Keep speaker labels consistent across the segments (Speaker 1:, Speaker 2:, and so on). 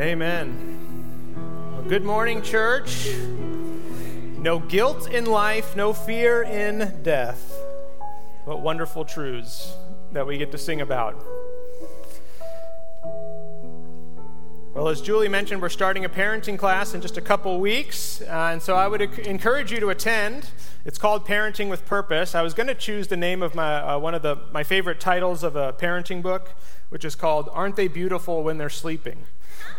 Speaker 1: Amen. Well, good morning, church. No guilt in life, no fear in death. What wonderful truths that we get to sing about. Well, as Julie mentioned, we're starting a parenting class in just a couple weeks, uh, and so I would encourage you to attend. It's called Parenting with Purpose. I was going to choose the name of my, uh, one of the, my favorite titles of a parenting book, which is called Aren't They Beautiful When They're Sleeping?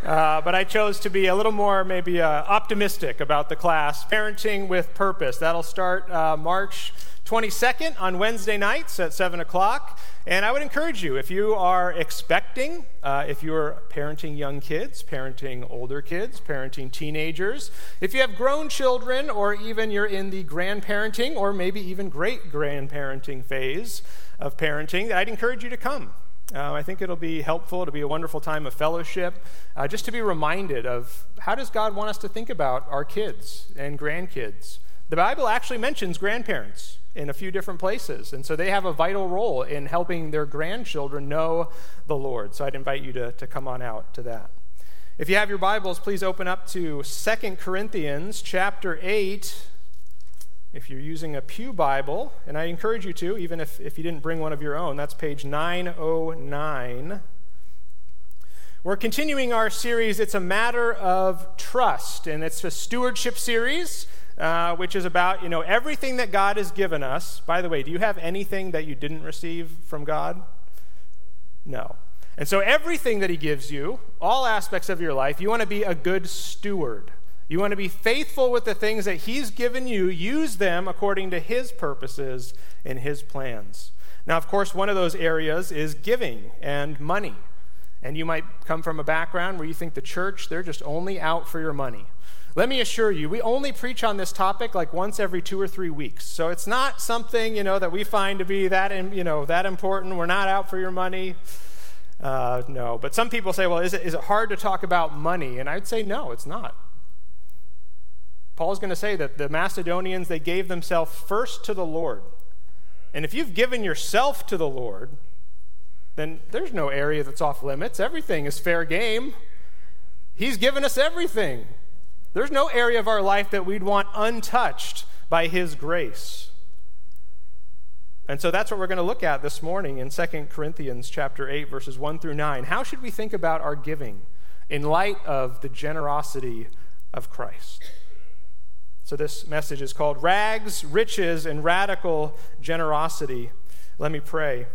Speaker 1: Uh, but I chose to be a little more maybe uh, optimistic about the class, Parenting with Purpose. That'll start uh, March 22nd on Wednesday nights at 7 o'clock. And I would encourage you, if you are expecting, uh, if you're parenting young kids, parenting older kids, parenting teenagers, if you have grown children, or even you're in the grandparenting or maybe even great grandparenting phase of parenting, I'd encourage you to come. Uh, I think it'll be helpful. It'll be a wonderful time of fellowship, uh, just to be reminded of how does God want us to think about our kids and grandkids. The Bible actually mentions grandparents in a few different places. And so they have a vital role in helping their grandchildren know the Lord. So I'd invite you to, to come on out to that. If you have your Bibles, please open up to Second Corinthians chapter 8. If you're using a Pew Bible, and I encourage you to, even if, if you didn't bring one of your own, that's page 909. We're continuing our series, It's a Matter of Trust, and it's a stewardship series. Uh, which is about, you know, everything that God has given us. By the way, do you have anything that you didn't receive from God? No. And so, everything that He gives you, all aspects of your life, you want to be a good steward. You want to be faithful with the things that He's given you, use them according to His purposes and His plans. Now, of course, one of those areas is giving and money. And you might come from a background where you think the church, they're just only out for your money. Let me assure you, we only preach on this topic like once every two or three weeks. So it's not something, you know, that we find to be that, you know, that important. We're not out for your money. Uh, no. But some people say, well, is it, is it hard to talk about money? And I'd say, no, it's not. Paul's going to say that the Macedonians, they gave themselves first to the Lord. And if you've given yourself to the Lord, then there's no area that's off limits. Everything is fair game. He's given us everything. There's no area of our life that we'd want untouched by His grace. And so that's what we're going to look at this morning in 2 Corinthians chapter 8 verses 1 through 9. How should we think about our giving in light of the generosity of Christ? So this message is called Rags, Riches and Radical Generosity. Let me pray.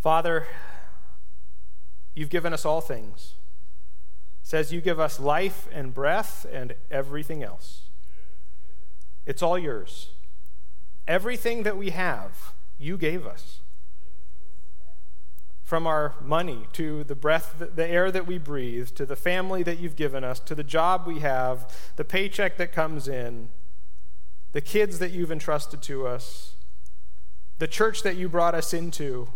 Speaker 1: Father, you've given us all things says you give us life and breath and everything else. It's all yours. Everything that we have, you gave us. From our money to the breath, the air that we breathe, to the family that you've given us, to the job we have, the paycheck that comes in, the kids that you've entrusted to us, the church that you brought us into.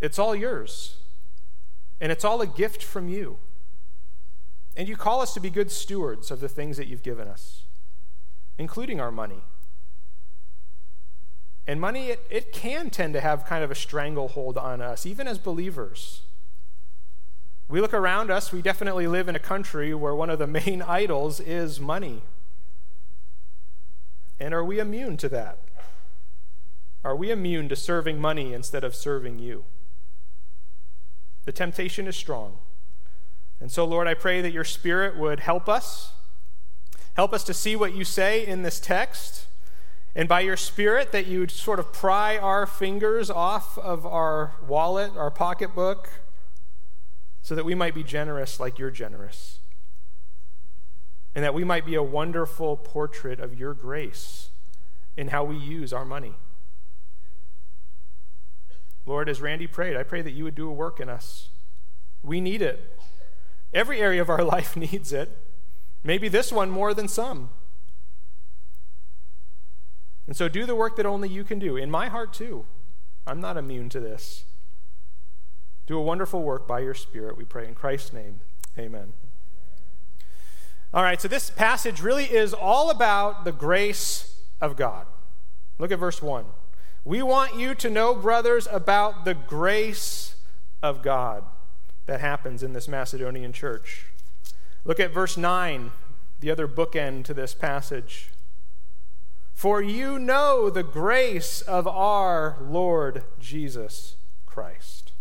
Speaker 1: It's all yours. And it's all a gift from you. And you call us to be good stewards of the things that you've given us, including our money. And money, it, it can tend to have kind of a stranglehold on us, even as believers. We look around us, we definitely live in a country where one of the main idols is money. And are we immune to that? Are we immune to serving money instead of serving you? The temptation is strong. And so, Lord, I pray that your Spirit would help us. Help us to see what you say in this text. And by your Spirit, that you would sort of pry our fingers off of our wallet, our pocketbook, so that we might be generous like you're generous. And that we might be a wonderful portrait of your grace in how we use our money. Lord, as Randy prayed, I pray that you would do a work in us. We need it. Every area of our life needs it. Maybe this one more than some. And so do the work that only you can do. In my heart, too. I'm not immune to this. Do a wonderful work by your Spirit, we pray. In Christ's name, amen. All right, so this passage really is all about the grace of God. Look at verse 1. We want you to know, brothers, about the grace of God. that happens in this Macedonian church. Look at verse 9, the other bookend to this passage. For you know the grace of our Lord Jesus Christ.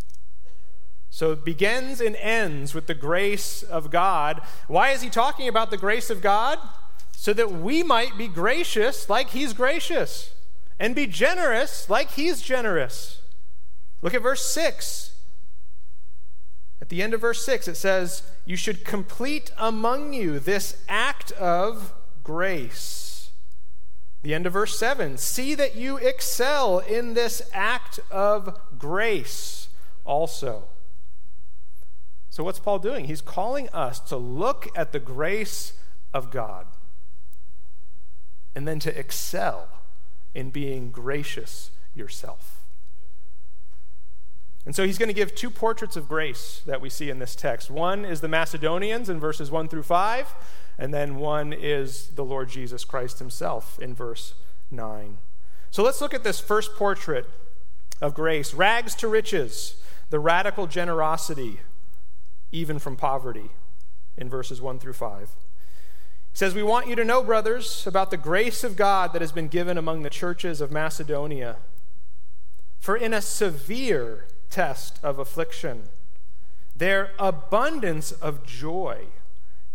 Speaker 1: So it begins and ends with the grace of God. Why is he talking about the grace of God? So that we might be gracious like he's gracious, and be generous like he's generous. Look at verse 6. At the end of verse 6, it says, You should complete among you this act of grace. The end of verse 7 See that you excel in this act of grace also. So, what's Paul doing? He's calling us to look at the grace of God and then to excel in being gracious yourself. And so he's going to give two portraits of grace that we see in this text. One is the Macedonians in verses 1 through 5, and then one is the Lord Jesus Christ himself in verse 9. So let's look at this first portrait of grace rags to riches, the radical generosity, even from poverty, in verses 1 through 5. He says, We want you to know, brothers, about the grace of God that has been given among the churches of Macedonia. For in a severe test of affliction, their abundance of joy,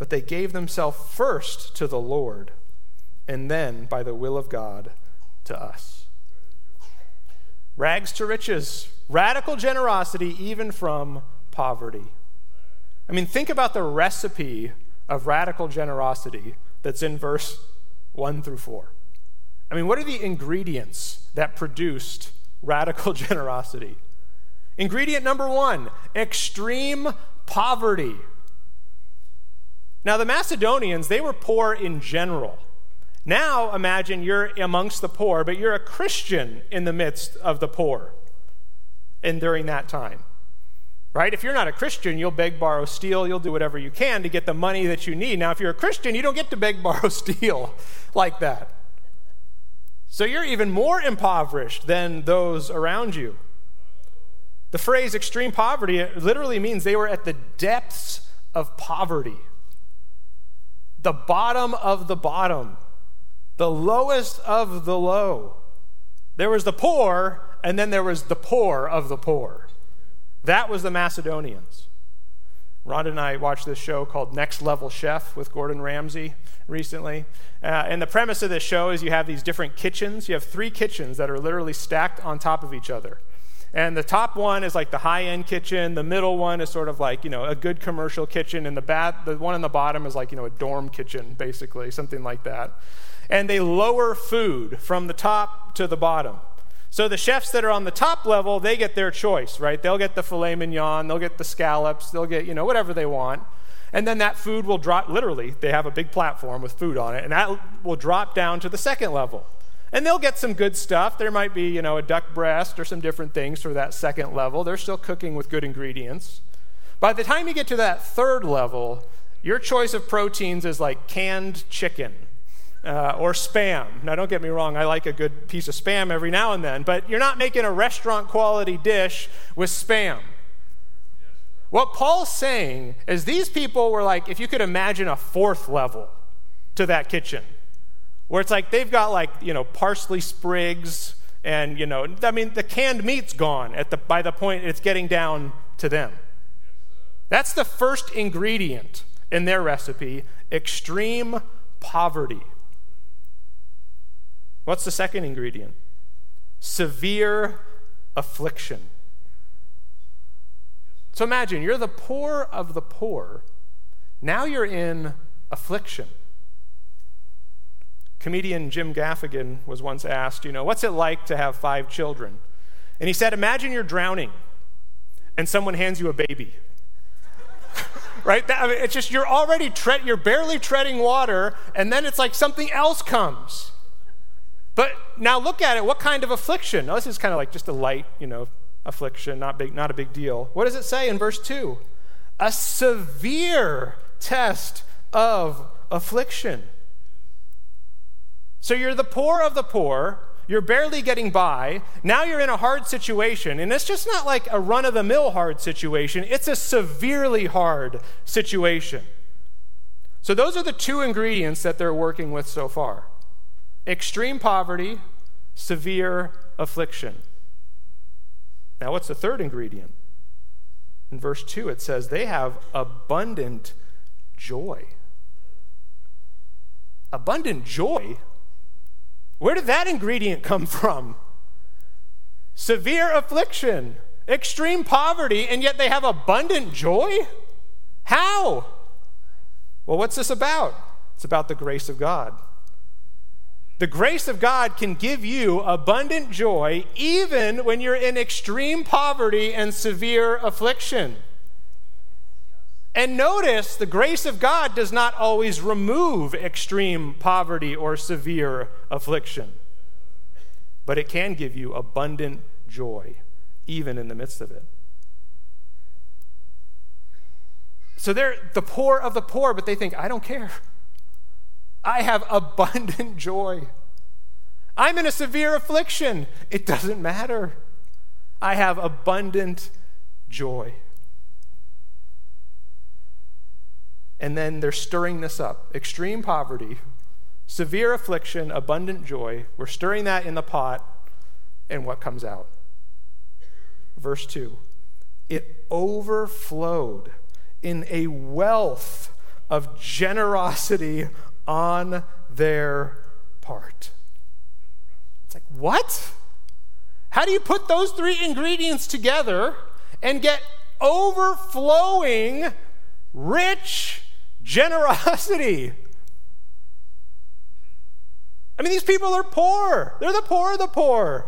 Speaker 1: But they gave themselves first to the Lord, and then, by the will of God, to us. Rags to riches, radical generosity, even from poverty. I mean, think about the recipe of radical generosity that's in verse 1 through 4. I mean, what are the ingredients that produced radical generosity. Ingredient number one extreme poverty. Now, the Macedonians, they were poor in general. Now, imagine you're amongst the poor, but you're a Christian in the midst of the poor and during that time. Right? If you're not a Christian, you'll beg, borrow, steal, you'll do whatever you can to get the money that you need. Now, if you're a Christian, you don't get to beg, borrow, steal like that. So you're even more impoverished than those around you. The phrase extreme poverty literally means they were at the depths of poverty, the bottom of the bottom, the lowest of the low. There was the poor, and then there was the poor of the poor. That was the Macedonians. Rhonda and I watched this show called Next Level Chef with Gordon Ramsay recently. Uh, and the premise of this show is you have these different kitchens. You have three kitchens that are literally stacked on top of each other. And the top one is like the high end kitchen. The middle one is sort of like, you know, a good commercial kitchen. And the, bat, the one on the bottom is like, you know, a dorm kitchen, basically, something like that. And they lower food from the top to the bottom. So the chefs that are on the top level, they get their choice, right? They'll get the filet mignon, they'll get the scallops, they'll get, you know, whatever they want. And then that food will drop, literally, they have a big platform with food on it, and that will drop down to the second level. And they'll get some good stuff. There might be, you know, a duck breast or some different things for that second level. They're still cooking with good ingredients. By the time you get to that third level, your choice of proteins is like canned chicken uh, or spam. Now, don't get me wrong, I like a good piece of spam every now and then, but you're not making a restaurant quality dish with spam. What Paul's saying is these people were like, if you could imagine a fourth level to that kitchen, where it's like they've got like, you know, parsley sprigs and, you know, I mean, the canned meat's gone at the, by the point it's getting down to them. That's the first ingredient in their recipe extreme poverty. What's the second ingredient? Severe affliction. So imagine you're the poor of the poor. Now you're in affliction. Comedian Jim Gaffigan was once asked, you know, what's it like to have five children? And he said, imagine you're drowning and someone hands you a baby. right? That, I mean, it's just you're already tre- you're barely treading water, and then it's like something else comes. But now look at it. What kind of affliction? Now, this is kind of like just a light, you know, affliction, not big, not a big deal. What does it say in verse two? A severe test of affliction. So you're the poor of the poor. You're barely getting by. Now you're in a hard situation. And it's just not like a run of the mill hard situation, it's a severely hard situation. So, those are the two ingredients that they're working with so far extreme poverty, severe affliction. Now, what's the third ingredient? In verse 2, it says they have abundant joy. Abundant joy? Where did that ingredient come from? Severe affliction, extreme poverty, and yet they have abundant joy? How? Well, what's this about? It's about the grace of God. The grace of God can give you abundant joy even when you're in extreme poverty and severe affliction. And notice the grace of God does not always remove extreme poverty or severe affliction, but it can give you abundant joy, even in the midst of it. So they're the poor of the poor, but they think, I don't care. I have abundant joy. I'm in a severe affliction. It doesn't matter. I have abundant joy. And then they're stirring this up extreme poverty, severe affliction, abundant joy. We're stirring that in the pot, and what comes out? Verse 2 It overflowed in a wealth of generosity on their part. It's like, what? How do you put those three ingredients together and get overflowing, rich generosity. I mean, these people are poor. They're the poor of the poor.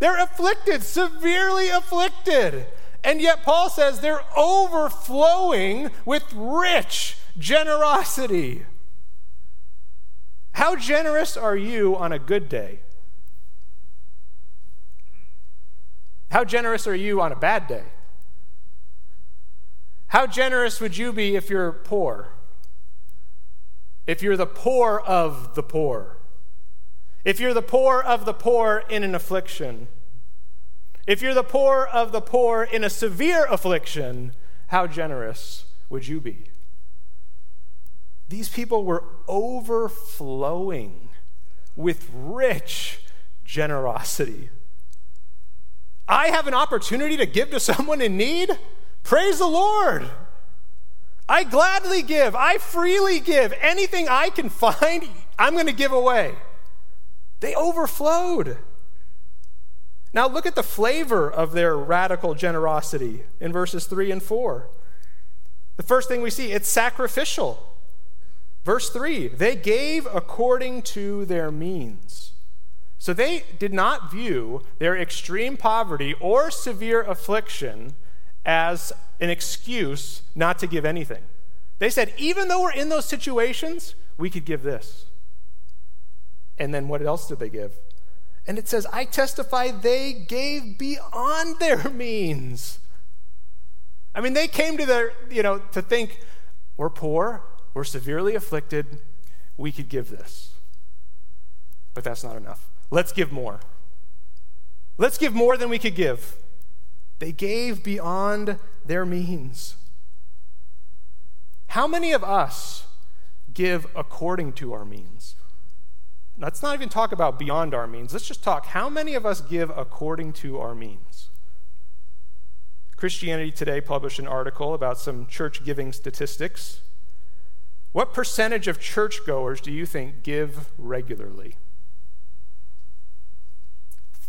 Speaker 1: They're afflicted, severely afflicted. And yet, Paul says they're overflowing with rich generosity. How generous are you on a good day? How generous are you on a bad day? How generous would you be if you're poor? If you're the poor of the poor, if you're the poor of the poor in an affliction, if you're the poor of the poor in a severe affliction, how generous would you be? These people were overflowing with rich generosity. I have an opportunity to give to someone in need? Praise the Lord. I gladly give. I freely give. Anything I can find, I'm going to give away. They overflowed. Now, look at the flavor of their radical generosity in verses 3 and 4. The first thing we see, it's sacrificial. Verse 3 they gave according to their means. So they did not view their extreme poverty or severe affliction as an excuse not to give anything. They said, even though we're in those situations, we could give this. And then what else did they give? And it says, I testify they gave beyond their means. I mean, they came to their, you know, to think, we're poor, we're severely afflicted, we could give this. But that's not enough. Let's give more. Let's give more than we could give. They gave beyond their means. How many of us give according to our means? Let's not even talk about beyond our means. Let's just talk how many of us give according to our means? Christianity Today published an article about some church giving statistics. What percentage of churchgoers do you think give regularly?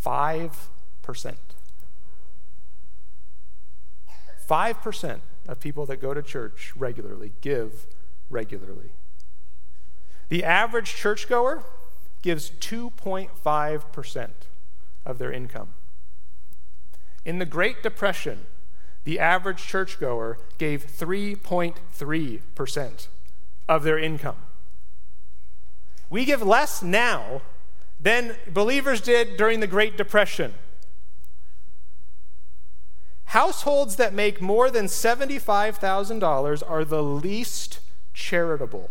Speaker 1: 5%. 5% of people that go to church regularly give regularly. The average churchgoer gives 2.5% of their income. In the Great Depression, the average churchgoer gave 3.3% of their income. We give less now than believers did during the Great Depression. Households that make more than $75,000 are the least charitable.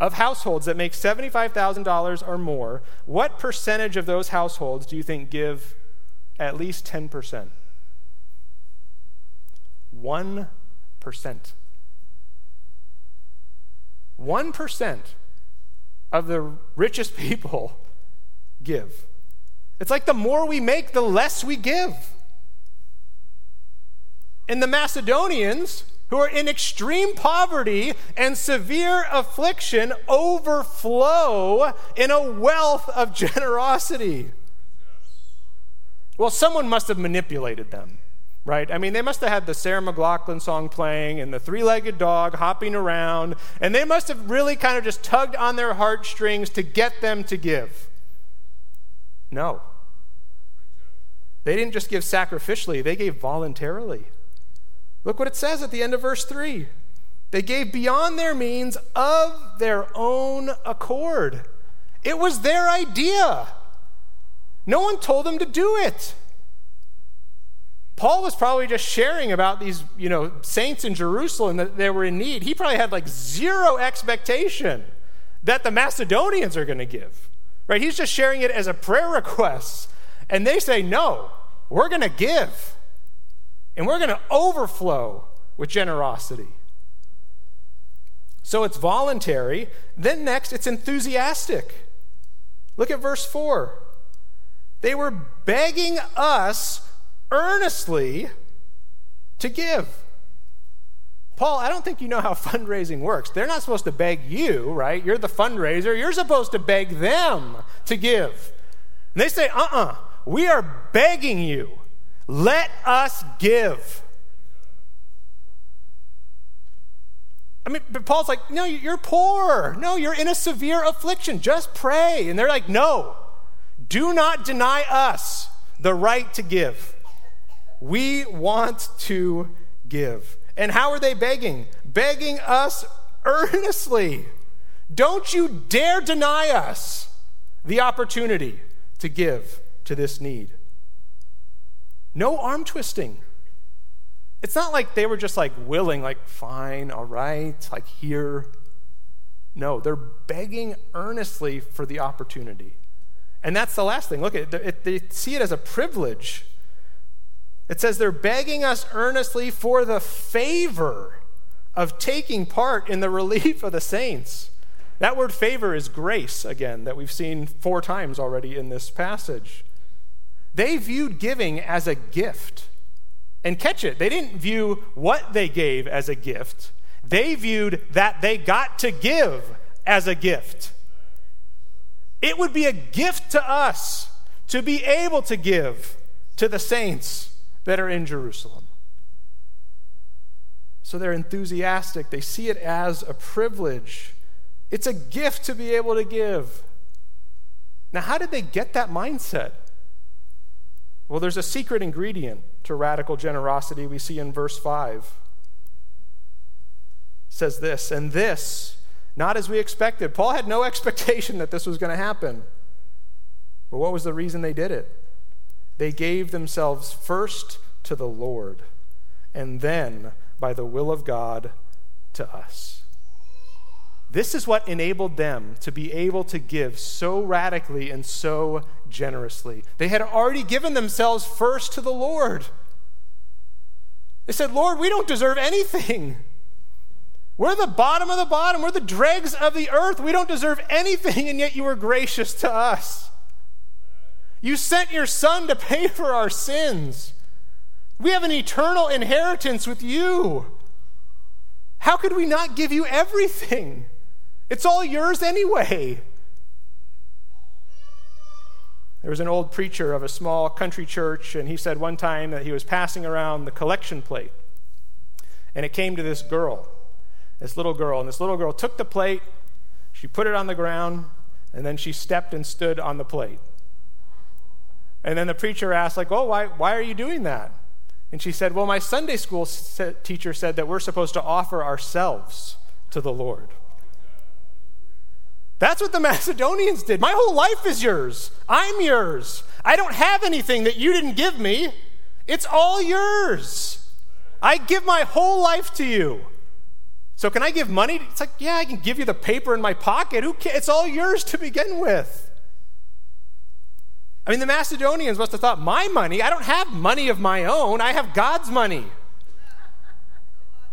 Speaker 1: Of households that make $75,000 or more, what percentage of those households do you think give at least 10%? 1%. 1% of the richest people give. It's like the more we make, the less we give. And the Macedonians, who are in extreme poverty and severe affliction, overflow in a wealth of generosity. Well, someone must have manipulated them, right? I mean, they must have had the Sarah McLachlan song playing and the three legged dog hopping around, and they must have really kind of just tugged on their heartstrings to get them to give. No. They didn't just give sacrificially, they gave voluntarily. Look what it says at the end of verse 3. They gave beyond their means of their own accord. It was their idea. No one told them to do it. Paul was probably just sharing about these, you know, saints in Jerusalem that they were in need. He probably had like zero expectation that the Macedonians are going to give. Right? He's just sharing it as a prayer request. And they say, no, we're going to give. And we're going to overflow with generosity. So it's voluntary. Then next, it's enthusiastic. Look at verse 4. They were begging us earnestly to give. Paul, I don't think you know how fundraising works. They're not supposed to beg you, right? You're the fundraiser. You're supposed to beg them to give. And they say, uh uh-uh, uh, we are begging you. Let us give. I mean, but Paul's like, no, you're poor. No, you're in a severe affliction. Just pray. And they're like, no, do not deny us the right to give. We want to give. And how are they begging? Begging us earnestly. Don't you dare deny us the opportunity to give to this need. No arm twisting. It's not like they were just like willing, like, fine, all right, like here. No, they're begging earnestly for the opportunity. And that's the last thing. Look, it, they see it as a privilege it says they're begging us earnestly for the favor of taking part in the relief of the saints. That word favor is grace, again, that we've seen four times already in this passage. They viewed giving as a gift. And catch it, they didn't view what they gave as a gift, they viewed that they got to give as a gift. It would be a gift to us to be able to give to the saints that are in Jerusalem. So they're enthusiastic. They see it as a privilege. It's a gift to be able to give. Now, how did they get that mindset? Well, there's a secret ingredient to radical generosity we see in verse 5. It says this, and this, not as we expected. Paul had no expectation that this was going to happen. But what was the reason they did it? They gave themselves first to the Lord, and then, by the will of God, to us. This is what enabled them to be able to give so radically and so generously. They had already given themselves first to the Lord. They said, Lord, we don't deserve anything. We're the bottom of the bottom. We're the dregs of the earth. We don't deserve anything, and yet you were gracious to us. You sent your son to pay for our sins. We have an eternal inheritance with you. How could we not give you everything? It's all yours anyway. There was an old preacher of a small country church, and he said one time that he was passing around the collection plate. And it came to this girl, this little girl. And this little girl took the plate, she put it on the ground, and then she stepped and stood on the plate. And then the preacher asked, like, oh, why, why are you doing that? And she said, well, my Sunday school teacher said that we're supposed to offer ourselves to the Lord. That's what the Macedonians did. My whole life is yours. I'm yours. I don't have anything that you didn't give me. It's all yours. I give my whole life to you. So can I give money? It's like, yeah, I can give you the paper in my pocket. Who cares? It's all yours to begin with. I mean, the Macedonians must have thought, my money, I don't have money of my own. I have God's money.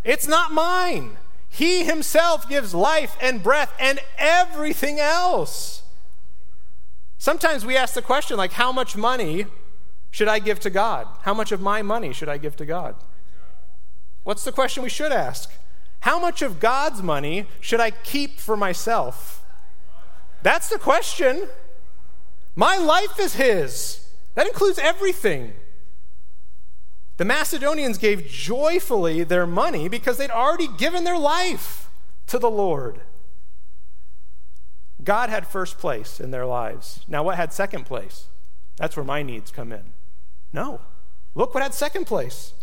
Speaker 1: It's not mine. He himself gives life and breath and everything else. Sometimes we ask the question, like, how much money should I give to God? How much of my money should I give to God? What's the question we should ask? How much of God's money should I keep for myself? That's the question. My life is His. That includes everything. The Macedonians gave joyfully their money because they'd already given their life to the Lord. God had first place in their lives. Now, what had second place? That's where my needs come in. No. Look what had second place.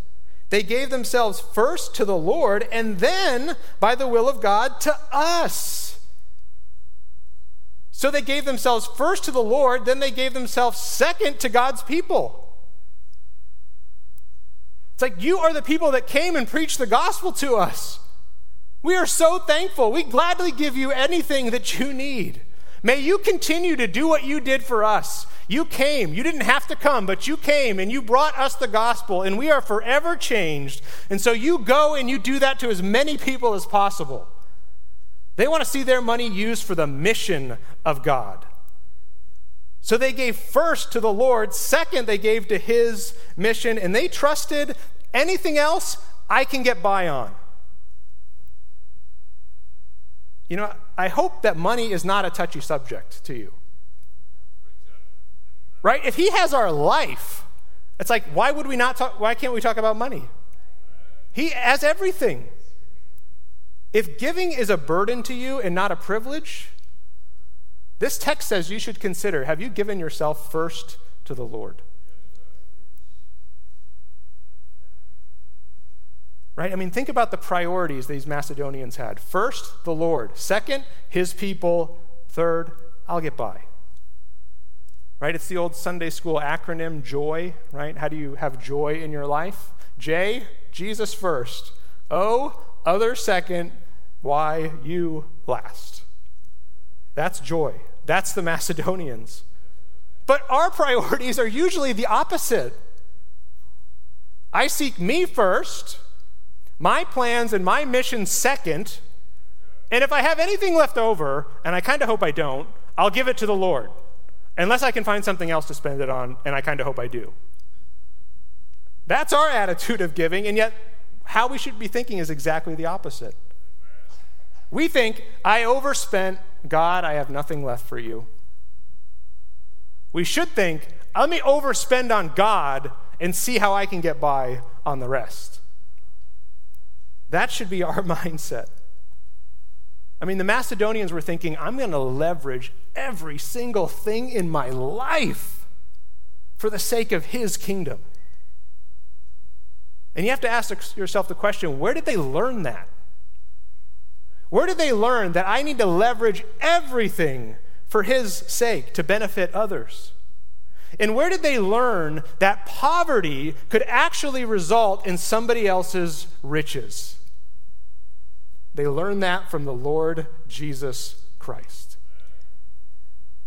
Speaker 1: They gave themselves first to the Lord and then, by the will of God, to us. So they gave themselves first to the Lord, then they gave themselves second to God's people. It's like you are the people that came and preached the gospel to us. We are so thankful. We gladly give you anything that you need. May you continue to do what you did for us. You came. You didn't have to come, but you came and you brought us the gospel, and we are forever changed. And so you go and you do that to as many people as possible. They want to see their money used for the mission of God. So they gave first to the Lord, second, they gave to his mission, and they trusted anything else I can get by on. You know, I hope that money is not a touchy subject to you. Right? If he has our life, it's like, why would we not talk? Why can't we talk about money? He has everything. If giving is a burden to you and not a privilege, this text says you should consider have you given yourself first to the Lord? Right? I mean, think about the priorities these Macedonians had. First, the Lord. Second, his people. Third, I'll get by. Right? It's the old Sunday school acronym JOY, right? How do you have joy in your life? J, Jesus first. O, other second. Y, you last. That's joy. That's the Macedonians. But our priorities are usually the opposite. I seek me first, my plans and my mission second, and if I have anything left over, and I kind of hope I don't, I'll give it to the Lord. Unless I can find something else to spend it on, and I kind of hope I do. That's our attitude of giving, and yet how we should be thinking is exactly the opposite. We think, I overspent, God, I have nothing left for you. We should think, let me overspend on God and see how I can get by on the rest. That should be our mindset. I mean, the Macedonians were thinking, I'm going to leverage every single thing in my life for the sake of his kingdom. And you have to ask yourself the question where did they learn that? Where did they learn that I need to leverage everything for His sake to benefit others? And where did they learn that poverty could actually result in somebody else's riches? They learned that from the Lord Jesus Christ.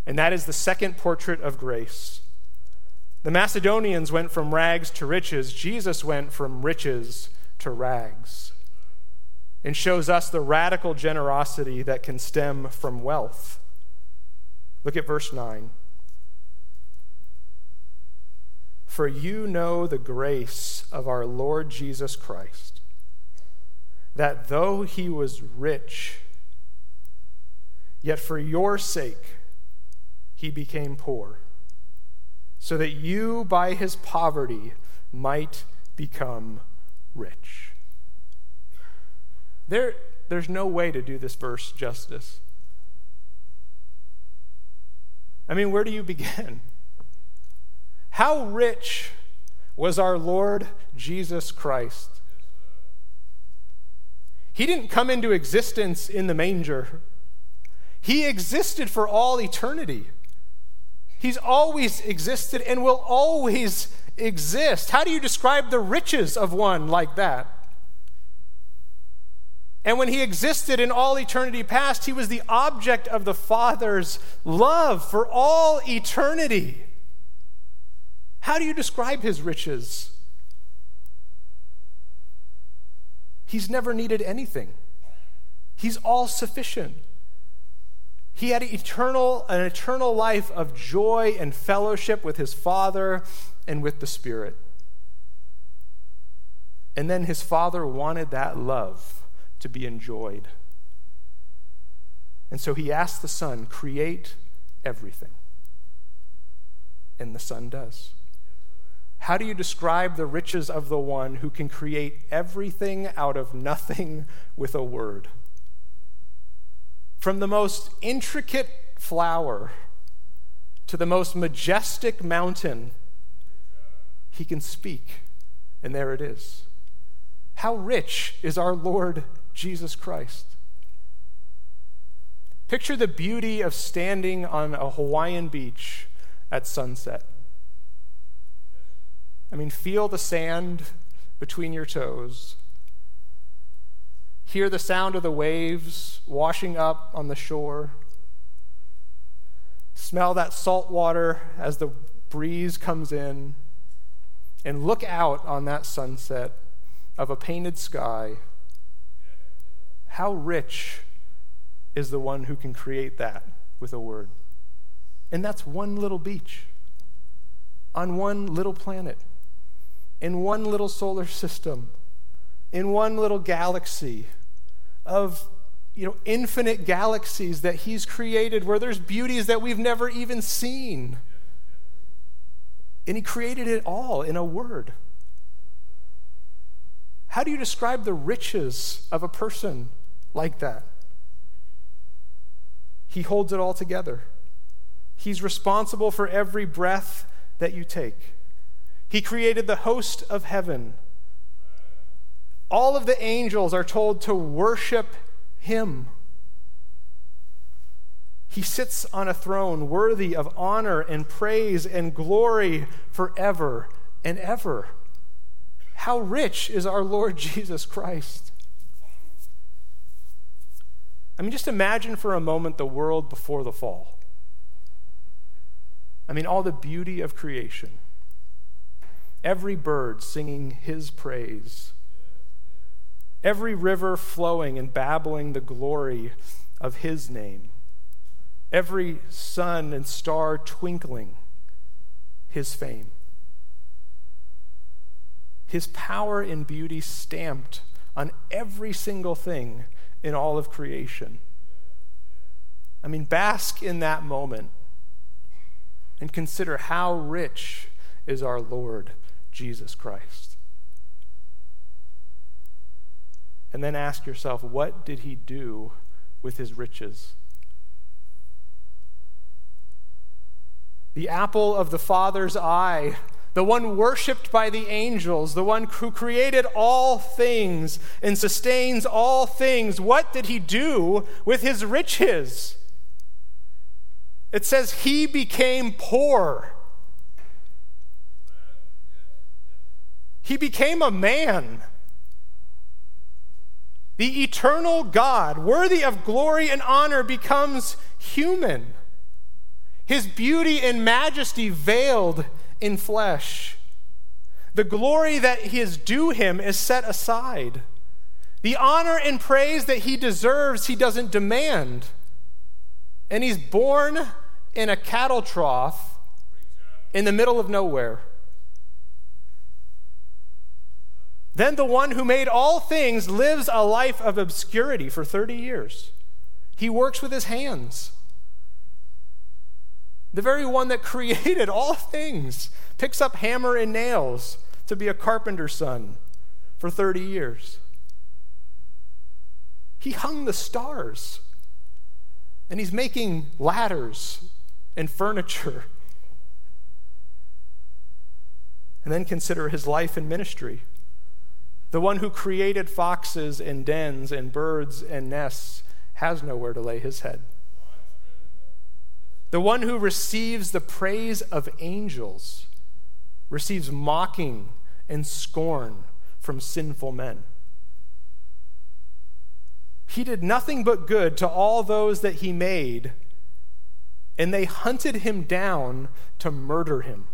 Speaker 1: And that is the second portrait of grace. The Macedonians went from rags to riches, Jesus went from riches to rags and shows us the radical generosity that can stem from wealth. Look at verse 9. For you know the grace of our Lord Jesus Christ, that though he was rich, yet for your sake he became poor, so that you by his poverty might become rich. There, there's no way to do this verse justice. I mean, where do you begin? How rich was our Lord Jesus Christ? He didn't come into existence in the manger. He existed for all eternity. He's always existed and will always exist. How do you describe the riches of one like that? And when he existed in all eternity past, he was the object of the Father's love for all eternity. How do you describe his riches? He's never needed anything. He's all sufficient. He had eternal, an eternal life of joy and fellowship with his Father and with the Spirit. And then his Father wanted that love to be enjoyed. And so he asked the Son, create everything. And the Son does. How do you describe the riches of the one who can create everything out of nothing with a word? From the most intricate flower to the most majestic mountain, he can speak, and there it is. How rich is our Lord Jesus Christ? Picture the beauty of standing on a Hawaiian beach at sunset. I mean, feel the sand between your toes. Hear the sound of the waves washing up on the shore. Smell that salt water as the breeze comes in. And look out on that sunset of a painted sky. How rich is the one who can create that with a word? And that's one little beach on one little planet in one little solar system, in one little galaxy of you know infinite galaxies that he's created where there's beauties that we've never even seen. And he created it all in a word. How do you describe the riches of a person like that? He holds it all together. He's responsible for every breath that you take. He created the host of heaven. All of the angels are told to worship him. He sits on a throne worthy of honor and praise and glory forever and ever. How rich is our Lord Jesus Christ? I mean, just imagine for a moment the world before the fall. I mean, all the beauty of creation every bird singing his praise, every river flowing and babbling the glory of his name, every sun and star twinkling his fame. His power and beauty stamped on every single thing in all of creation. I mean, bask in that moment and consider how rich is our Lord Jesus Christ. And then ask yourself, what did he do with his riches? The apple of the Father's eye, the one worshiped by the angels, the one who created all things and sustains all things, what did he do with his riches? It says he became poor He became a man. The eternal God, worthy of glory and honor, becomes human. His beauty and majesty veiled in flesh. The glory that is due him is set aside. The honor and praise that he deserves, he doesn't demand. And he's born in a cattle trough in the middle of nowhere. Then the one who made all things lives a life of obscurity for 30 years. He works with his hands. The very one that created all things picks up hammer and nails to be a carpenter's son for 30 years. He hung the stars and he's making ladders and furniture. And then consider his life and ministry. The one who created foxes and dens and birds and nests has nowhere to lay his head. The one who receives the praise of angels receives mocking and scorn from sinful men. He did nothing but good to all those that he made, and they hunted him down to murder him.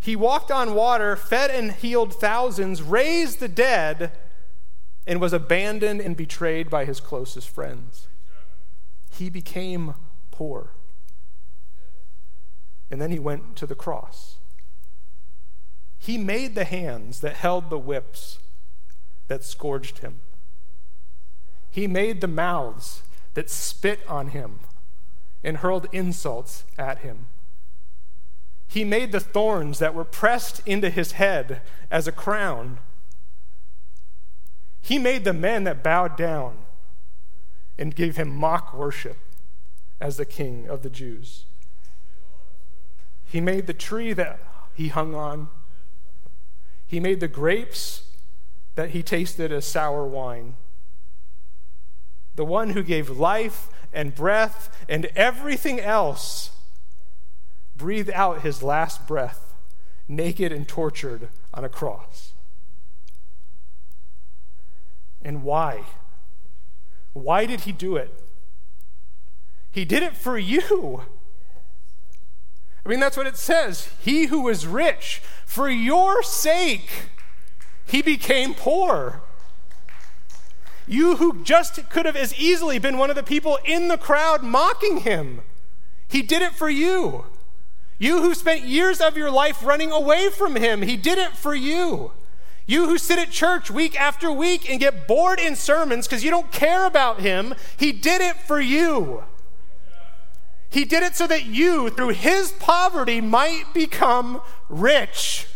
Speaker 1: He walked on water, fed and healed thousands, raised the dead, and was abandoned and betrayed by his closest friends. He became poor. And then he went to the cross. He made the hands that held the whips that scourged him. He made the mouths that spit on him and hurled insults at him. He made the thorns that were pressed into his head as a crown. He made the men that bowed down and gave him mock worship as the king of the Jews. He made the tree that he hung on. He made the grapes that he tasted as sour wine. The one who gave life and breath and everything else breathed out his last breath, naked and tortured on a cross. And why? Why did he do it? He did it for you. I mean, that's what it says. He who was rich, for your sake, he became poor. You who just could have as easily been one of the people in the crowd mocking him, he did it for you. You who spent years of your life running away from him, he did it for you. You who sit at church week after week and get bored in sermons because you don't care about him, he did it for you. He did it so that you, through his poverty, might become rich.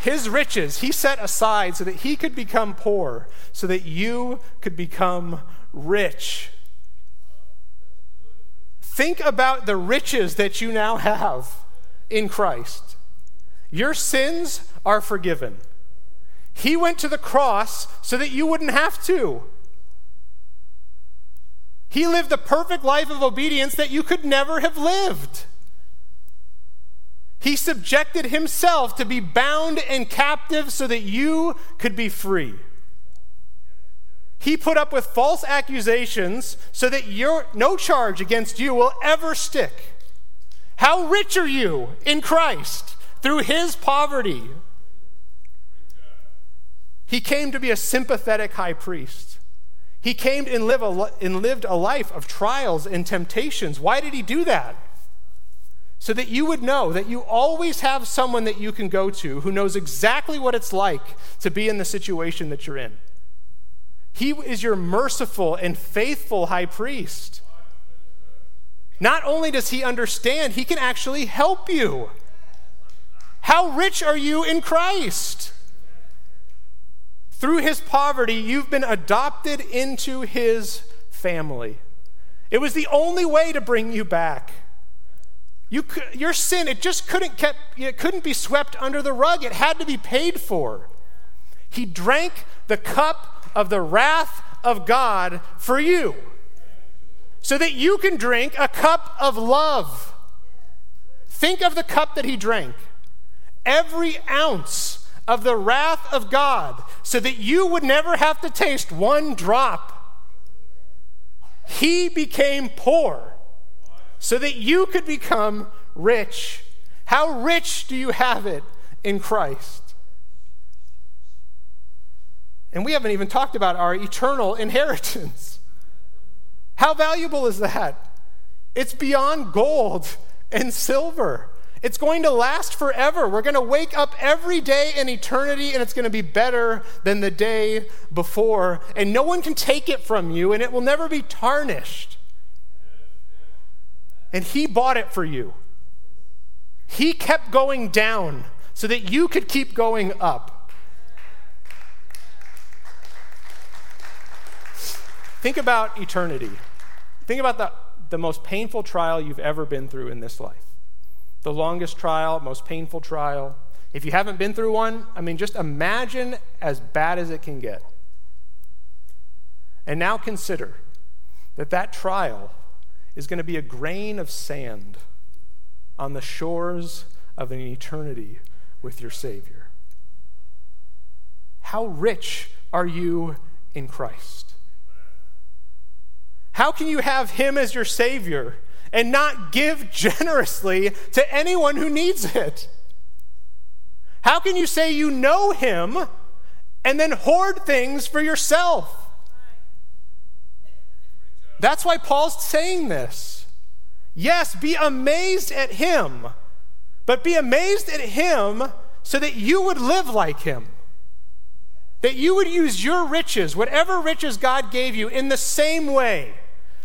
Speaker 1: His riches he set aside so that he could become poor, so that you could become rich. Think about the riches that you now have in Christ. Your sins are forgiven. He went to the cross so that you wouldn't have to. He lived the perfect life of obedience that you could never have lived. He subjected himself to be bound and captive so that you could be free. He put up with false accusations so that your, no charge against you will ever stick. How rich are you in Christ through his poverty? He came to be a sympathetic high priest. He came and, live a, and lived a life of trials and temptations. Why did he do that? So that you would know that you always have someone that you can go to who knows exactly what it's like to be in the situation that you're in. He is your merciful and faithful high priest. Not only does he understand, he can actually help you. How rich are you in Christ? Through his poverty, you've been adopted into his family. It was the only way to bring you back. You your sin, it just couldn't, kept, it couldn't be swept under the rug. It had to be paid for. He drank the cup of the wrath of God for you, so that you can drink a cup of love. Think of the cup that he drank. Every ounce of the wrath of God, so that you would never have to taste one drop. He became poor so that you could become rich. How rich do you have it in Christ? And we haven't even talked about our eternal inheritance. How valuable is that? It's beyond gold and silver. It's going to last forever. We're going to wake up every day in eternity, and it's going to be better than the day before. And no one can take it from you, and it will never be tarnished. And He bought it for you. He kept going down so that you could keep going up. Think about eternity. Think about the, the most painful trial you've ever been through in this life. The longest trial, most painful trial. If you haven't been through one, I mean, just imagine as bad as it can get. And now consider that that trial is going to be a grain of sand on the shores of an eternity with your Savior. How rich are you in Christ? How can you have Him as your Savior and not give generously to anyone who needs it? How can you say you know Him and then hoard things for yourself? That's why Paul's saying this. Yes, be amazed at him, but be amazed at him so that you would live like him. That you would use your riches, whatever riches God gave you, in the same way.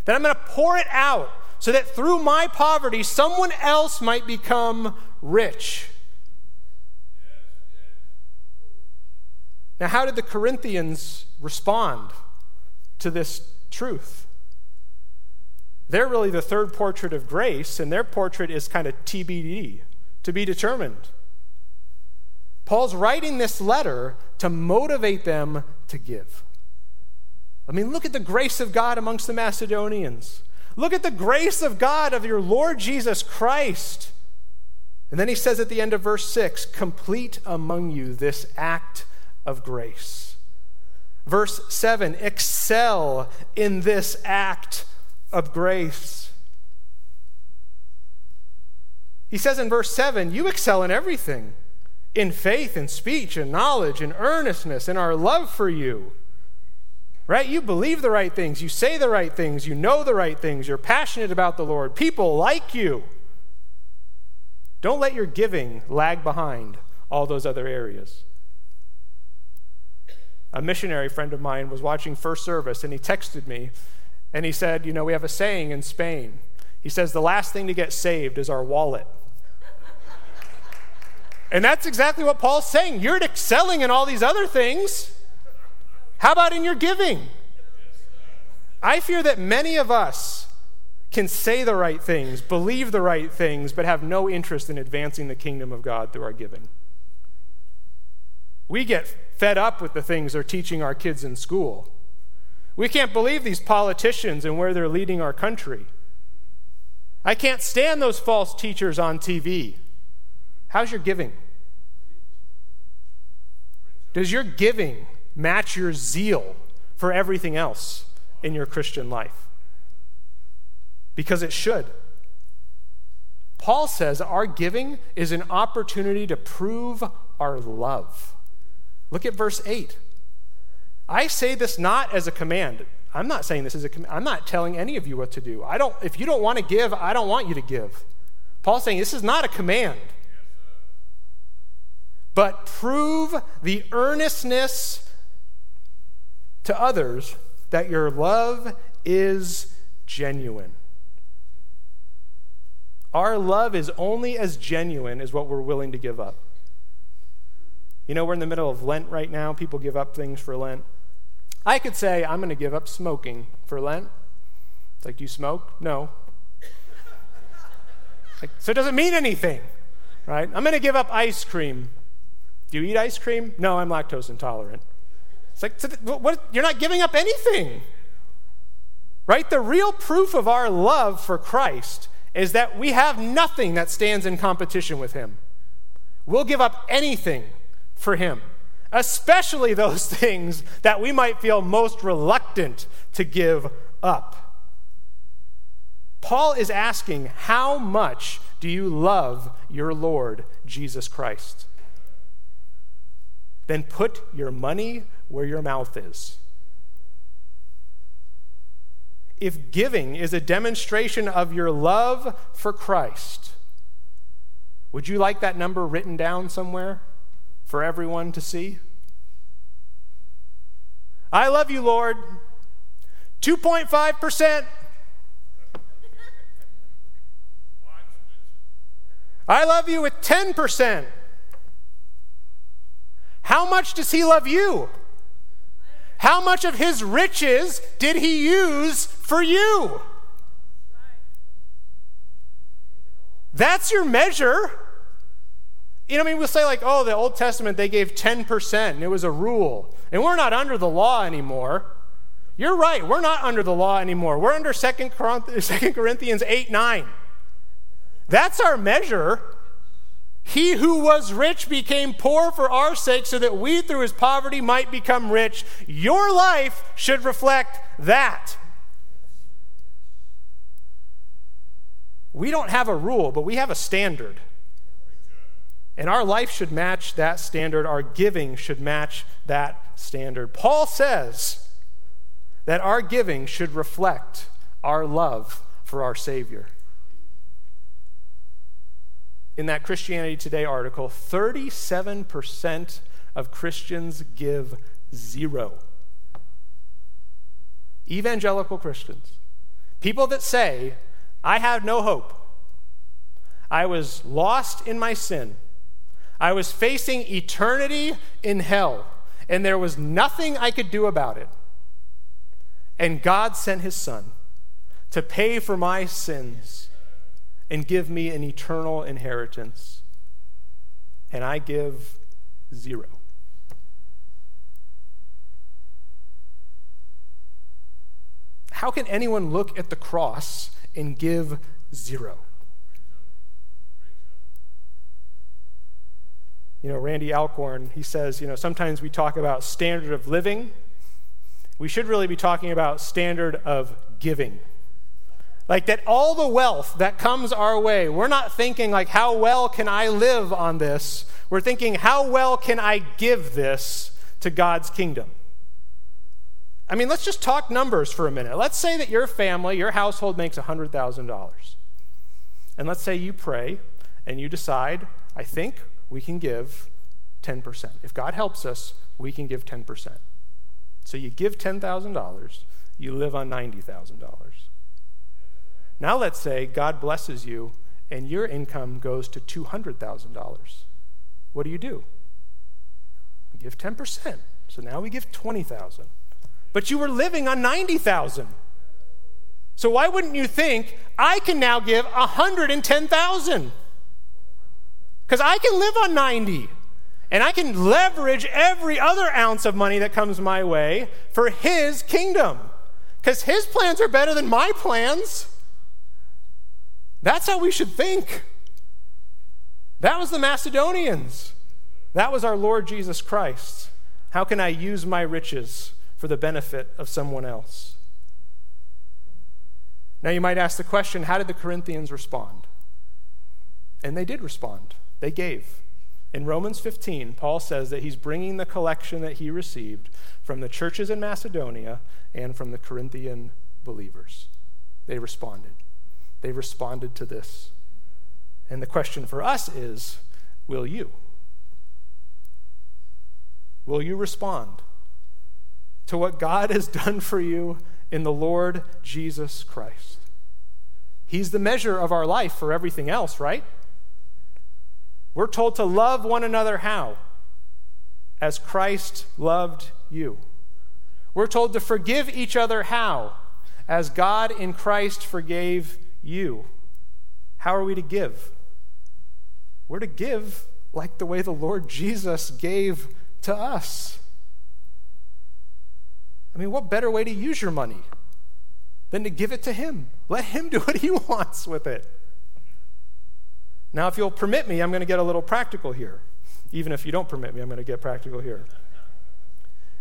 Speaker 1: That I'm going to pour it out so that through my poverty, someone else might become rich. Now, how did the Corinthians respond to this truth? They're really the third portrait of grace, and their portrait is kind of TBD, to be determined. Paul's writing this letter to motivate them to give. I mean, look at the grace of God amongst the Macedonians. Look at the grace of God of your Lord Jesus Christ. And then he says at the end of verse 6 complete among you this act of grace. Verse 7 excel in this act of grace. He says in verse 7 You excel in everything in faith and speech and knowledge and earnestness and our love for you. Right? You believe the right things, you say the right things, you know the right things, you're passionate about the Lord. People like you. Don't let your giving lag behind all those other areas. A missionary friend of mine was watching first service and he texted me and he said, You know, we have a saying in Spain. He says, The last thing to get saved is our wallet. and that's exactly what Paul's saying. You're excelling in all these other things. How about in your giving? I fear that many of us can say the right things, believe the right things, but have no interest in advancing the kingdom of God through our giving. We get fed up with the things they're teaching our kids in school. We can't believe these politicians and where they're leading our country. I can't stand those false teachers on TV. How's your giving? Does your giving match your zeal for everything else in your Christian life? Because it should. Paul says our giving is an opportunity to prove our love. Look at verse 8. I say this not as a command. I'm not saying this as a command. I'm not telling any of you what to do. I don't, if you don't want to give, I don't want you to give. Paul's saying this is not a command. But prove the earnestness to others that your love is genuine. Our love is only as genuine as what we're willing to give up. You know, we're in the middle of Lent right now. People give up things for Lent. I could say, I'm going to give up smoking for Lent. It's like, do you smoke? No. Like, so it doesn't mean anything, right? I'm going to give up ice cream. Do you eat ice cream? No, I'm lactose intolerant. It's like, what, you're not giving up anything, right? The real proof of our love for Christ is that we have nothing that stands in competition with Him. We'll give up anything for Him especially those things that we might feel most reluctant to give up. Paul is asking, How much do you love your Lord Jesus Christ? Then put your money where your mouth is. If giving is a demonstration of your love for Christ, would you like that number written down somewhere? for everyone to see? I love you, Lord. 2.5%. I love you with 10%. How much does he love you? How much of his riches did he use for you? That's your measure. You know, I mean, we'll say, like, oh, the Old Testament, they gave 10%, it was a rule. And we're not under the law anymore. You're right, we're not under the law anymore. We're under 2 Corinthians 8 9. That's our measure. He who was rich became poor for our sake so that we through his poverty might become rich. Your life should reflect that. We don't have a rule, but we have a standard. And our life should match that standard. Our giving should match that standard. Paul says that our giving should reflect our love for our Savior. In that Christianity Today article, 37% of Christians give zero. Evangelical Christians, people that say, I have no hope. I was lost in my sin. I was facing eternity in hell, and there was nothing I could do about it. And God sent his son to pay for my sins and give me an eternal inheritance. And I give zero. How can anyone look at the cross and give zero. You know, Randy Alcorn, he says, you know, sometimes we talk about standard of living. We should really be talking about standard of giving. Like that all the wealth that comes our way, we're not thinking like how well can I live on this? We're thinking how well can I give this to God's kingdom? I mean, let's just talk numbers for a minute. Let's say that your family, your household makes $100,000. And let's say you pray and you decide, I think we can give 10%. If God helps us, we can give 10%. So you give $10,000, you live on $90,000. Now let's say God blesses you and your income goes to $200,000. What do you do? We give 10%. So now we give 20,000 but you were living on 90,000. So why wouldn't you think I can now give 110,000? Cuz I can live on 90 and I can leverage every other ounce of money that comes my way for his kingdom. Cuz his plans are better than my plans. That's how we should think. That was the Macedonians. That was our Lord Jesus Christ. How can I use my riches for the benefit of someone else. Now, you might ask the question how did the Corinthians respond? And they did respond, they gave. In Romans 15, Paul says that he's bringing the collection that he received from the churches in Macedonia and from the Corinthian believers. They responded. They responded to this. And the question for us is will you? Will you respond? to what God has done for you in the Lord Jesus Christ. He's the measure of our life for everything else, right? We're told to love one another how? As Christ loved you. We're told to forgive each other how? As God in Christ forgave you. How are we to give? We're to give like the way the Lord Jesus gave to us. I mean, what better way to use your money than to give it to Him? Let Him do what He wants with it. Now, if you'll permit me, I'm going to get a little practical here. Even if you don't permit me, I'm going to get practical here.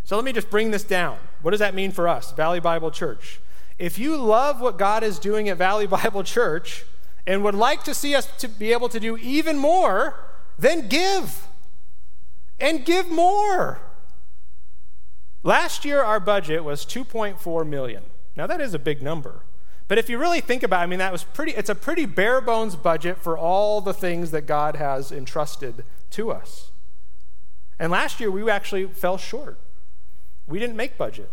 Speaker 1: So let me just bring this down. What does that mean for us, Valley Bible Church? If you love what God is doing at Valley Bible Church and would like to see us to be able to do even more, then give. And give more. Last year, our budget was 2.4 million. Now, that is a big number. But if you really think about it, I mean, that was pretty, it's a pretty bare bones budget for all the things that God has entrusted to us. And last year, we actually fell short. We didn't make budget.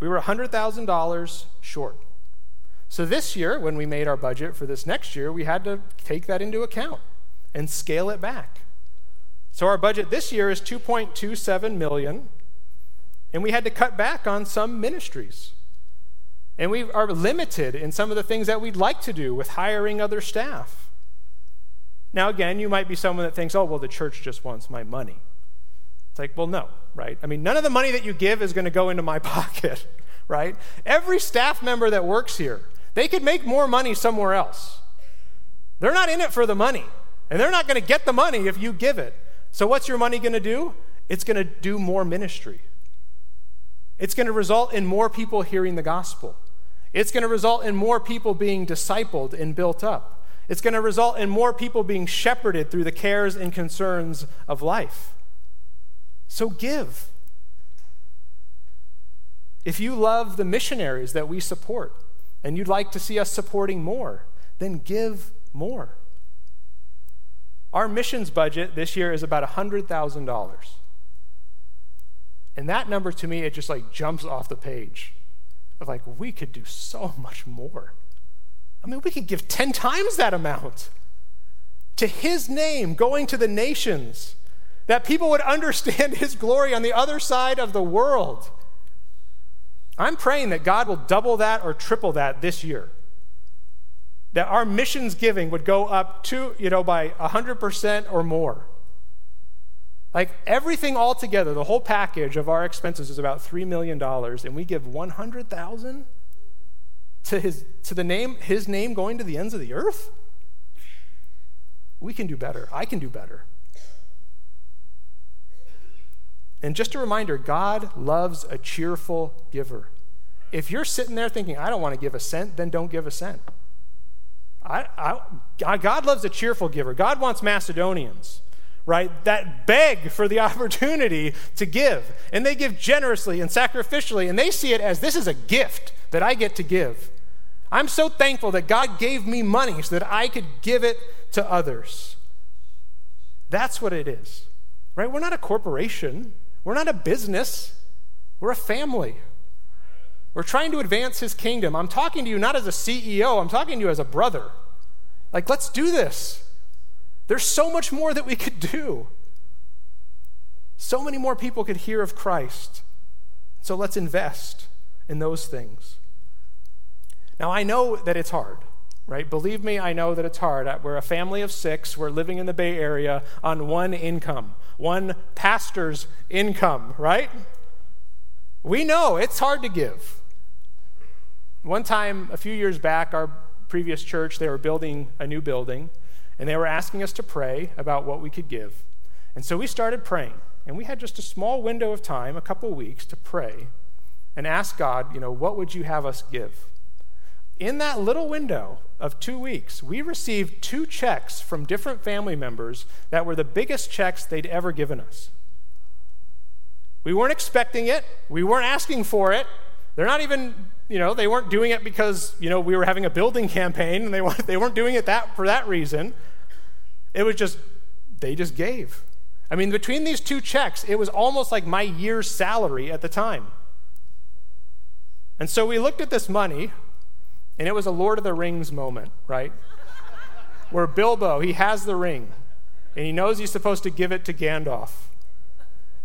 Speaker 1: We were $100,000 short. So this year, when we made our budget for this next year, we had to take that into account and scale it back. So our budget this year is 2.27 million and we had to cut back on some ministries. And we are limited in some of the things that we'd like to do with hiring other staff. Now, again, you might be someone that thinks, oh, well, the church just wants my money. It's like, well, no, right? I mean, none of the money that you give is going to go into my pocket, right? Every staff member that works here, they could make more money somewhere else. They're not in it for the money, and they're not going to get the money if you give it. So, what's your money going to do? It's going to do more ministry. It's going to result in more people hearing the gospel. It's going to result in more people being discipled and built up. It's going to result in more people being shepherded through the cares and concerns of life. So give. If you love the missionaries that we support and you'd like to see us supporting more, then give more. Our missions budget this year is about $100,000. And that number to me, it just like jumps off the page of like, we could do so much more. I mean, we could give 10 times that amount to his name going to the nations, that people would understand his glory on the other side of the world. I'm praying that God will double that or triple that this year. That our missions giving would go up to, you know, by 100% or more. Like everything all together, the whole package of our expenses is about $3 million, and we give 100,000 to his to the name his name going to the ends of the earth? We can do better. I can do better. And just a reminder God loves a cheerful giver. If you're sitting there thinking, I don't want to give a cent, then don't give a cent. I, I, God loves a cheerful giver. God wants Macedonians right, that beg for the opportunity to give. And they give generously and sacrificially, and they see it as this is a gift that I get to give. I'm so thankful that God gave me money so that I could give it to others. That's what it is, right? We're not a corporation, we're not a business, we're a family. We're trying to advance his kingdom. I'm talking to you not as a CEO, I'm talking to you as a brother. Like, let's do this. There's so much more that we could do. So many more people could hear of Christ. So let's invest in those things. Now, I know that it's hard, right? Believe me, I know that it's hard. We're a family of six. We're living in the Bay Area on one income, one pastor's income, right? We know it's hard to give. One time, a few years back, our previous church, they were building a new building and they were asking us to pray about what we could give. And so we started praying, and we had just a small window of time, a couple weeks, to pray and ask God, you know, what would you have us give? In that little window of two weeks, we received two checks from different family members that were the biggest checks they'd ever given us. We weren't expecting it, we weren't asking for it. They're not even you know, they weren't doing it because, you know, we were having a building campaign and they, they weren't doing it that, for that reason. It was just, they just gave. I mean, between these two checks, it was almost like my year's salary at the time. And so we looked at this money, and it was a Lord of the Rings moment, right? Where Bilbo, he has the ring, and he knows he's supposed to give it to Gandalf.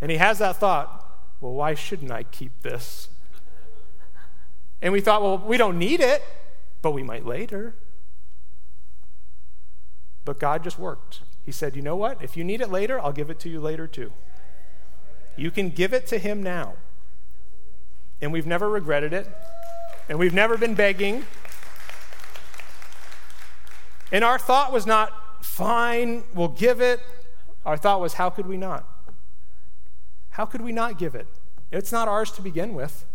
Speaker 1: And he has that thought, well, why shouldn't I keep this? And we thought, well, we don't need it, but we might later. But God just worked. He said, you know what? If you need it later, I'll give it to you later too. You can give it to Him now. And we've never regretted it, and we've never been begging. And our thought was not, fine, we'll give it. Our thought was, how could we not? How could we not give it? It's not ours to begin with.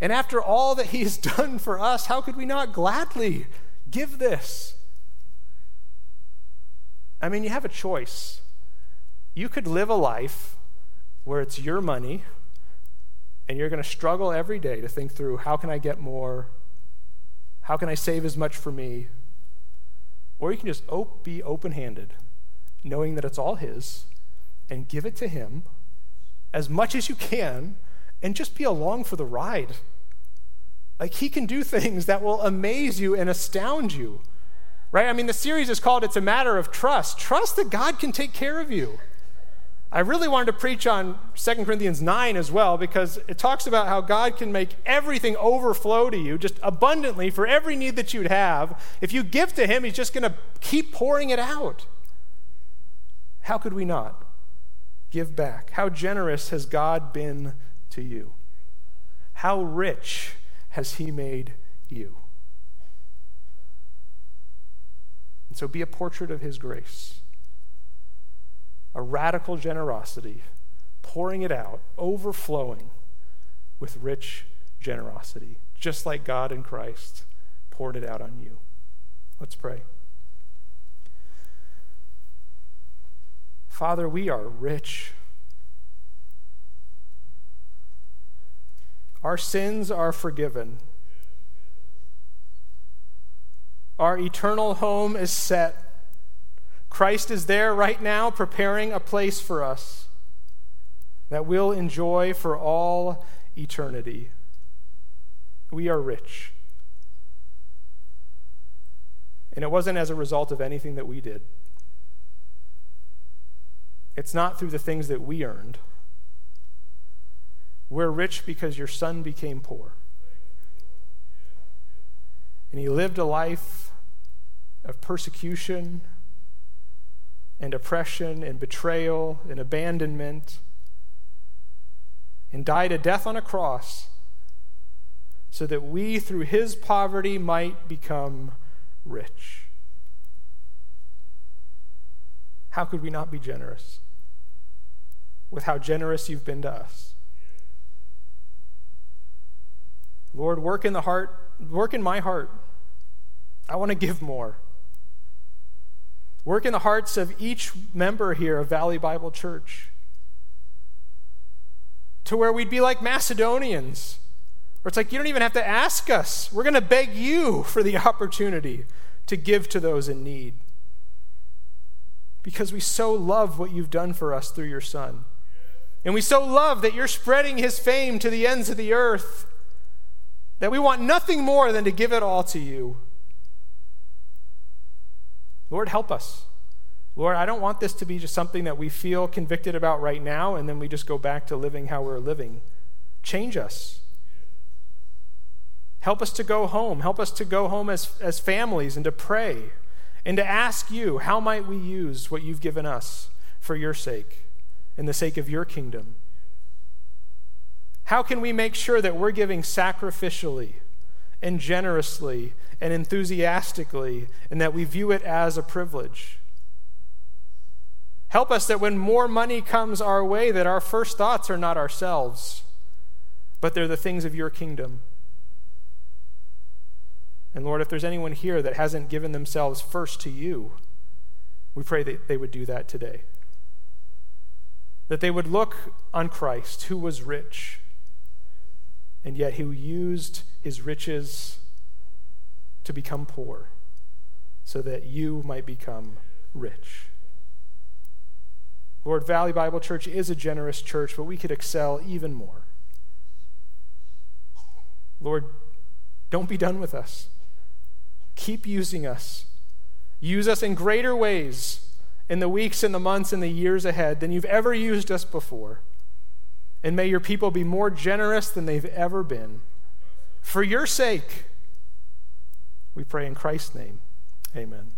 Speaker 1: And after all that he has done for us, how could we not gladly give this? I mean, you have a choice. You could live a life where it's your money and you're going to struggle every day to think through how can I get more? How can I save as much for me? Or you can just op- be open handed, knowing that it's all His, and give it to Him as much as you can and just be along for the ride. Like, he can do things that will amaze you and astound you. Right? I mean, the series is called It's a Matter of Trust. Trust that God can take care of you. I really wanted to preach on 2 Corinthians 9 as well because it talks about how God can make everything overflow to you just abundantly for every need that you'd have. If you give to Him, He's just going to keep pouring it out. How could we not give back? How generous has God been to you? How rich has He made you? And so be a portrait of His grace, a radical generosity, pouring it out, overflowing with rich generosity, just like God in Christ poured it out on you. Let's pray. Father, we are rich. Our sins are forgiven. Our eternal home is set. Christ is there right now preparing a place for us that we'll enjoy for all eternity. We are rich. And it wasn't as a result of anything that we did. It's not through the things that we earned. We're rich because your son became poor. And he lived a life of persecution and oppression and betrayal and abandonment and died a death on a cross so that we, through his poverty, might become rich. How could we not be generous with how generous you've been to us? Lord, work in the heart, work in my heart. I want to give more. Work in the hearts of each member here of Valley Bible Church to where we'd be like Macedonians, where it's like, you don't even have to ask us. We're going to beg you for the opportunity to give to those in need. Because we so love what you've done for us through your Son. And we so love that you're spreading his fame to the ends of the earth that we want nothing more than to give it all to you. Lord, help us. Lord, I don't want this to be just something that we feel convicted about right now and then we just go back to living how we're living. Change us. Help us to go home. Help us to go home as, as families and to pray and to ask you, how might we use what you've given us for your sake and the sake of your kingdom? How can we make sure that we're giving sacrificially and generously and enthusiastically and that we view it as a privilege? Help us that when more money comes our way, that our first thoughts are not ourselves, but they're the things of your kingdom. And Lord, if there's anyone here that hasn't given themselves first to you, we pray that they would do that today. That they would look on Christ, who was rich, and yet who used his riches to become poor, so that you might become rich. Lord, Valley Bible Church is a generous church, but we could excel even more. Lord, don't be done with us. Keep using us. Use us in greater ways in the weeks and the months and the years ahead than you've ever used us before. And may your people be more generous than they've ever been. For your sake, we pray in Christ's name. Amen.